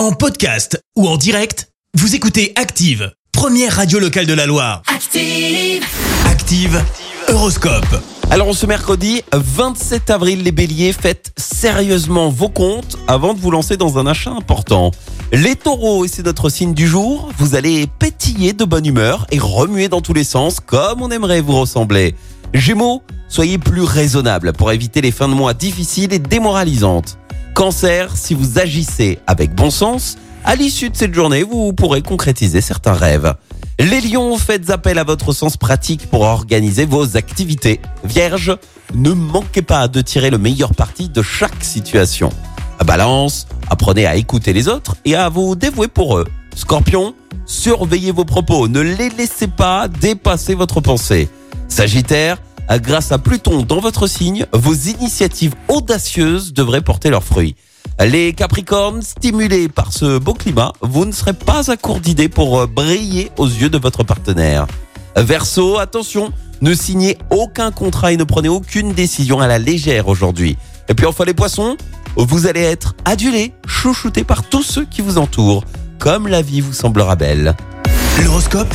En podcast ou en direct, vous écoutez Active, première radio locale de la Loire. Active. Active, Horoscope. Alors ce mercredi 27 avril, les béliers, faites sérieusement vos comptes avant de vous lancer dans un achat important. Les taureaux, et c'est notre signe du jour, vous allez pétiller de bonne humeur et remuer dans tous les sens comme on aimerait vous ressembler. Gémeaux, soyez plus raisonnable pour éviter les fins de mois difficiles et démoralisantes. Cancer, si vous agissez avec bon sens, à l'issue de cette journée, vous pourrez concrétiser certains rêves. Les lions, faites appel à votre sens pratique pour organiser vos activités. Vierge, ne manquez pas de tirer le meilleur parti de chaque situation. Balance, apprenez à écouter les autres et à vous dévouer pour eux. Scorpion, surveillez vos propos, ne les laissez pas dépasser votre pensée. Sagittaire, grâce à Pluton dans votre signe, vos initiatives audacieuses devraient porter leurs fruits. Les Capricornes, stimulés par ce beau climat, vous ne serez pas à court d'idées pour euh, briller aux yeux de votre partenaire. Verseau, attention, ne signez aucun contrat et ne prenez aucune décision à la légère aujourd'hui. Et puis enfin les poissons, vous allez être adulés, chouchoutés par tous ceux qui vous entourent, comme la vie vous semblera belle. L'horoscope?